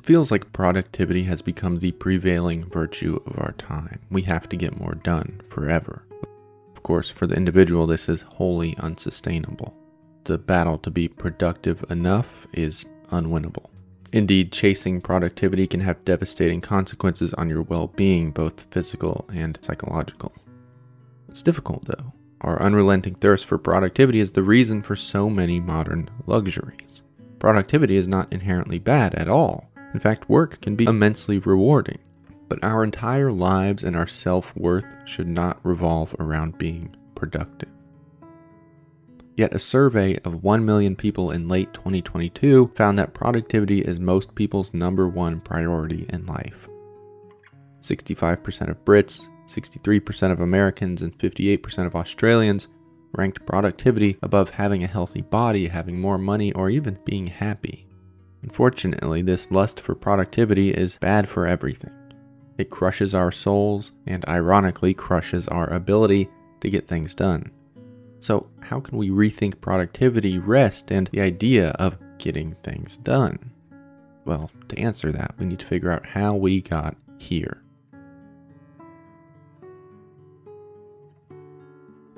It feels like productivity has become the prevailing virtue of our time. We have to get more done forever. Of course, for the individual, this is wholly unsustainable. The battle to be productive enough is unwinnable. Indeed, chasing productivity can have devastating consequences on your well being, both physical and psychological. It's difficult, though. Our unrelenting thirst for productivity is the reason for so many modern luxuries. Productivity is not inherently bad at all. In fact, work can be immensely rewarding. But our entire lives and our self worth should not revolve around being productive. Yet a survey of 1 million people in late 2022 found that productivity is most people's number one priority in life. 65% of Brits, 63% of Americans, and 58% of Australians ranked productivity above having a healthy body, having more money, or even being happy. Unfortunately, this lust for productivity is bad for everything. It crushes our souls and, ironically, crushes our ability to get things done. So, how can we rethink productivity, rest, and the idea of getting things done? Well, to answer that, we need to figure out how we got here.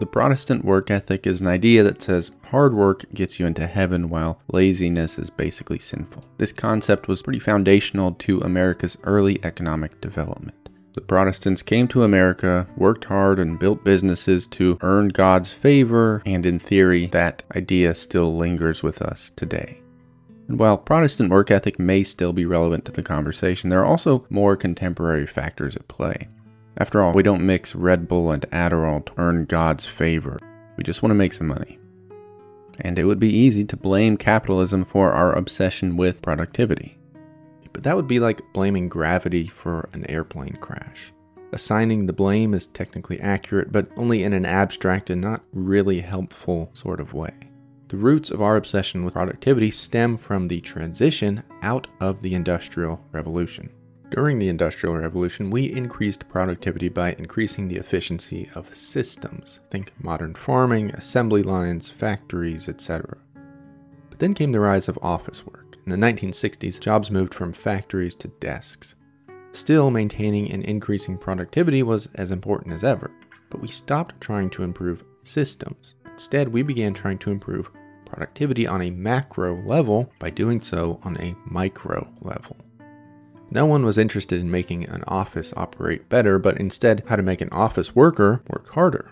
The Protestant work ethic is an idea that says hard work gets you into heaven while laziness is basically sinful. This concept was pretty foundational to America's early economic development. The Protestants came to America, worked hard, and built businesses to earn God's favor, and in theory, that idea still lingers with us today. And while Protestant work ethic may still be relevant to the conversation, there are also more contemporary factors at play. After all, we don't mix Red Bull and Adderall to earn God's favor. We just want to make some money. And it would be easy to blame capitalism for our obsession with productivity. But that would be like blaming gravity for an airplane crash. Assigning the blame is technically accurate, but only in an abstract and not really helpful sort of way. The roots of our obsession with productivity stem from the transition out of the Industrial Revolution. During the Industrial Revolution, we increased productivity by increasing the efficiency of systems. Think modern farming, assembly lines, factories, etc. But then came the rise of office work. In the 1960s, jobs moved from factories to desks. Still, maintaining and increasing productivity was as important as ever, but we stopped trying to improve systems. Instead, we began trying to improve productivity on a macro level by doing so on a micro level. No one was interested in making an office operate better, but instead how to make an office worker work harder.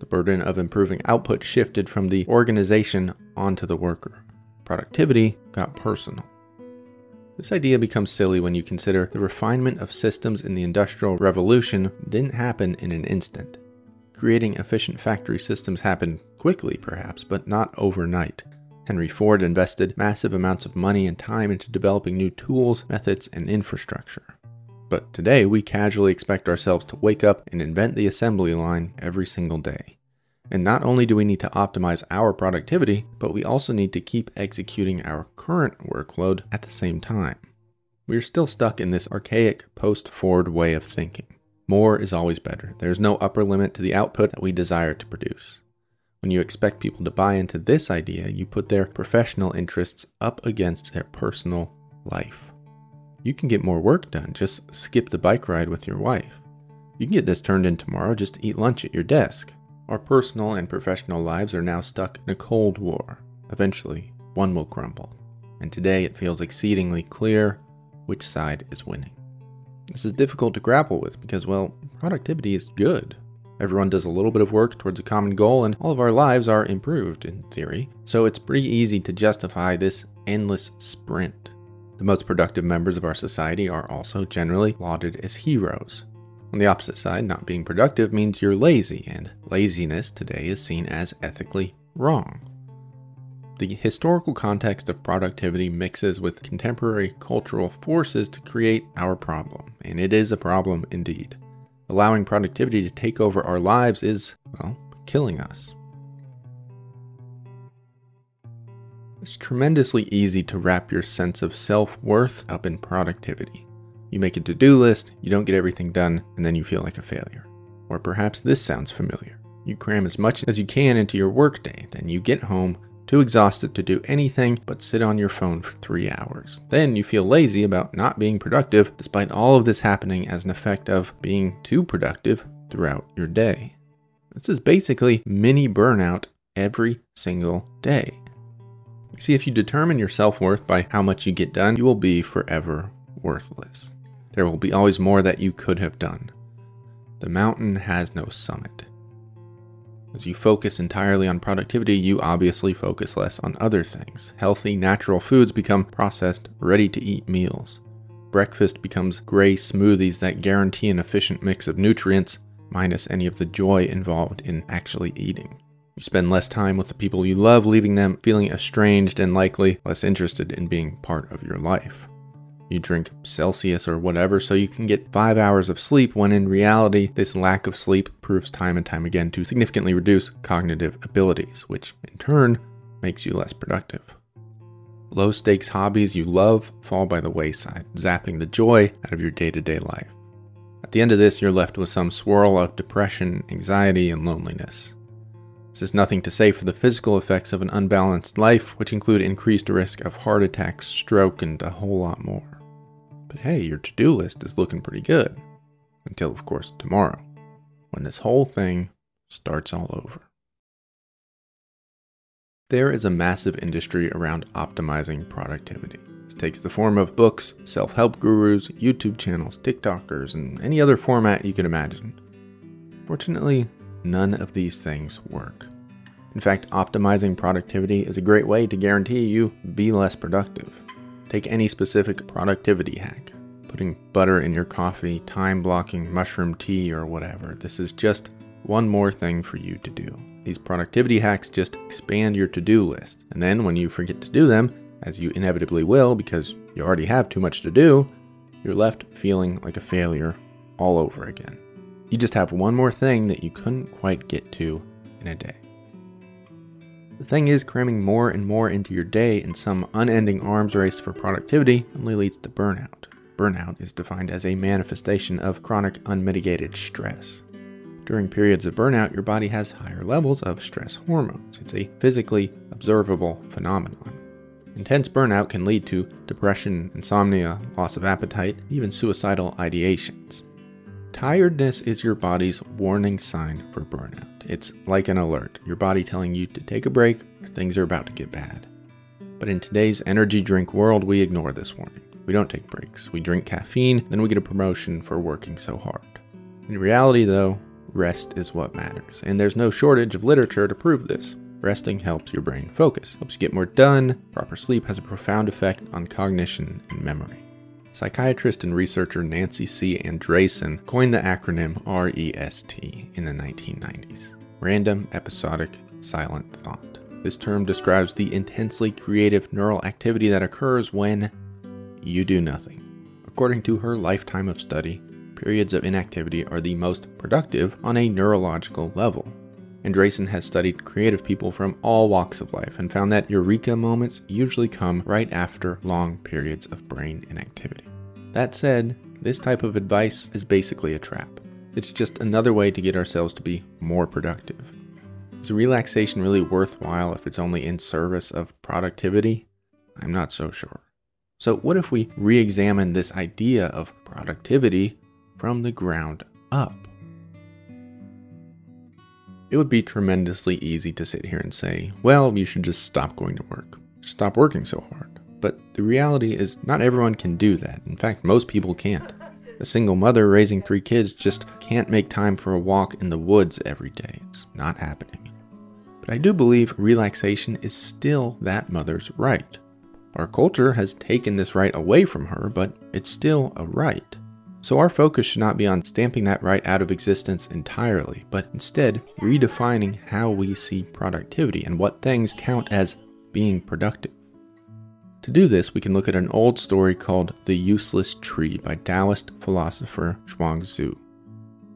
The burden of improving output shifted from the organization onto the worker. Productivity got personal. This idea becomes silly when you consider the refinement of systems in the Industrial Revolution didn't happen in an instant. Creating efficient factory systems happened quickly, perhaps, but not overnight. Henry Ford invested massive amounts of money and time into developing new tools, methods, and infrastructure. But today, we casually expect ourselves to wake up and invent the assembly line every single day. And not only do we need to optimize our productivity, but we also need to keep executing our current workload at the same time. We are still stuck in this archaic post Ford way of thinking. More is always better. There's no upper limit to the output that we desire to produce. When you expect people to buy into this idea, you put their professional interests up against their personal life. You can get more work done, just skip the bike ride with your wife. You can get this turned in tomorrow, just eat lunch at your desk. Our personal and professional lives are now stuck in a cold war. Eventually, one will crumble. And today it feels exceedingly clear which side is winning. This is difficult to grapple with because, well, productivity is good. Everyone does a little bit of work towards a common goal, and all of our lives are improved, in theory. So it's pretty easy to justify this endless sprint. The most productive members of our society are also generally lauded as heroes. On the opposite side, not being productive means you're lazy, and laziness today is seen as ethically wrong. The historical context of productivity mixes with contemporary cultural forces to create our problem, and it is a problem indeed. Allowing productivity to take over our lives is, well, killing us. It's tremendously easy to wrap your sense of self worth up in productivity. You make a to do list, you don't get everything done, and then you feel like a failure. Or perhaps this sounds familiar. You cram as much as you can into your workday, then you get home, too exhausted to do anything but sit on your phone for three hours. Then you feel lazy about not being productive, despite all of this happening as an effect of being too productive throughout your day. This is basically mini burnout every single day. See, if you determine your self worth by how much you get done, you will be forever worthless. There will be always more that you could have done. The mountain has no summit. As you focus entirely on productivity, you obviously focus less on other things. Healthy, natural foods become processed, ready to eat meals. Breakfast becomes gray smoothies that guarantee an efficient mix of nutrients, minus any of the joy involved in actually eating. You spend less time with the people you love, leaving them feeling estranged and likely less interested in being part of your life. You drink Celsius or whatever so you can get five hours of sleep, when in reality, this lack of sleep proves time and time again to significantly reduce cognitive abilities, which in turn makes you less productive. Low stakes hobbies you love fall by the wayside, zapping the joy out of your day to day life. At the end of this, you're left with some swirl of depression, anxiety, and loneliness. This is nothing to say for the physical effects of an unbalanced life, which include increased risk of heart attack, stroke, and a whole lot more. But hey, your to do list is looking pretty good. Until, of course, tomorrow, when this whole thing starts all over. There is a massive industry around optimizing productivity. This takes the form of books, self help gurus, YouTube channels, TikTokers, and any other format you can imagine. Fortunately, none of these things work. In fact, optimizing productivity is a great way to guarantee you be less productive. Take any specific productivity hack, putting butter in your coffee, time blocking, mushroom tea, or whatever. This is just one more thing for you to do. These productivity hacks just expand your to do list. And then when you forget to do them, as you inevitably will because you already have too much to do, you're left feeling like a failure all over again. You just have one more thing that you couldn't quite get to in a day. The thing is, cramming more and more into your day in some unending arms race for productivity only leads to burnout. Burnout is defined as a manifestation of chronic unmitigated stress. During periods of burnout, your body has higher levels of stress hormones. It's a physically observable phenomenon. Intense burnout can lead to depression, insomnia, loss of appetite, even suicidal ideations. Tiredness is your body's warning sign for burnout. It's like an alert, your body telling you to take a break things are about to get bad. But in today's energy drink world, we ignore this warning. We don't take breaks. We drink caffeine, then we get a promotion for working so hard. In reality, though, rest is what matters, and there's no shortage of literature to prove this. Resting helps your brain focus, helps you get more done. Proper sleep has a profound effect on cognition and memory. Psychiatrist and researcher Nancy C. Andreasen coined the acronym REST in the 1990s Random Episodic Silent Thought. This term describes the intensely creative neural activity that occurs when you do nothing. According to her lifetime of study, periods of inactivity are the most productive on a neurological level. Andreasen has studied creative people from all walks of life and found that eureka moments usually come right after long periods of brain inactivity. That said, this type of advice is basically a trap. It's just another way to get ourselves to be more productive. Is relaxation really worthwhile if it's only in service of productivity? I'm not so sure. So, what if we re examine this idea of productivity from the ground up? It would be tremendously easy to sit here and say, well, you should just stop going to work, stop working so hard. But the reality is, not everyone can do that. In fact, most people can't. A single mother raising three kids just can't make time for a walk in the woods every day. It's not happening. But I do believe relaxation is still that mother's right. Our culture has taken this right away from her, but it's still a right. So our focus should not be on stamping that right out of existence entirely, but instead redefining how we see productivity and what things count as being productive. To do this, we can look at an old story called The Useless Tree by Taoist philosopher Zhuangzi.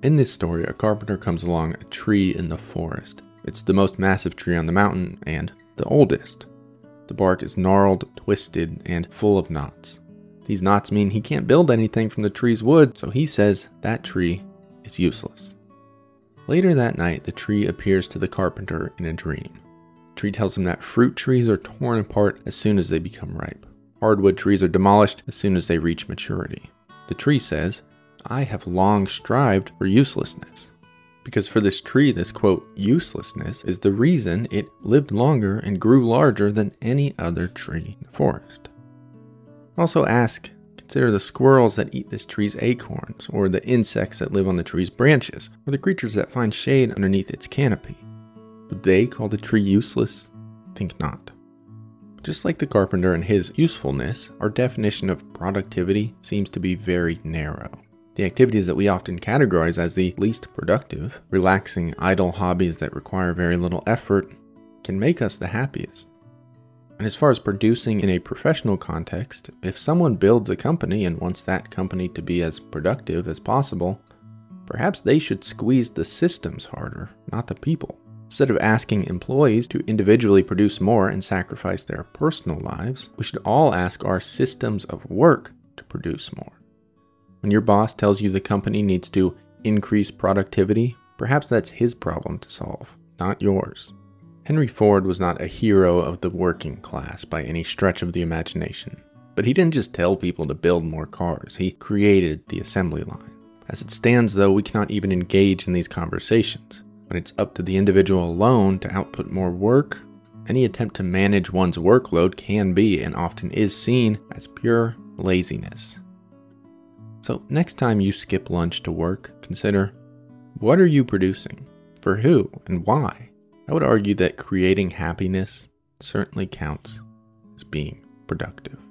In this story, a carpenter comes along a tree in the forest. It's the most massive tree on the mountain and the oldest. The bark is gnarled, twisted, and full of knots. These knots mean he can't build anything from the tree's wood, so he says that tree is useless. Later that night, the tree appears to the carpenter in a dream. The Tree tells him that fruit trees are torn apart as soon as they become ripe. Hardwood trees are demolished as soon as they reach maturity. The tree says, I have long strived for uselessness. Because for this tree, this quote, uselessness is the reason it lived longer and grew larger than any other tree in the forest. Also ask, consider the squirrels that eat this tree's acorns, or the insects that live on the tree's branches, or the creatures that find shade underneath its canopy. Would they call the tree useless? Think not. Just like the carpenter and his usefulness, our definition of productivity seems to be very narrow. The activities that we often categorize as the least productive, relaxing, idle hobbies that require very little effort, can make us the happiest. And as far as producing in a professional context, if someone builds a company and wants that company to be as productive as possible, perhaps they should squeeze the systems harder, not the people. Instead of asking employees to individually produce more and sacrifice their personal lives, we should all ask our systems of work to produce more. When your boss tells you the company needs to increase productivity, perhaps that's his problem to solve, not yours. Henry Ford was not a hero of the working class by any stretch of the imagination. But he didn't just tell people to build more cars, he created the assembly line. As it stands, though, we cannot even engage in these conversations. When it's up to the individual alone to output more work, any attempt to manage one's workload can be and often is seen as pure laziness. So, next time you skip lunch to work, consider what are you producing? For who and why? I would argue that creating happiness certainly counts as being productive.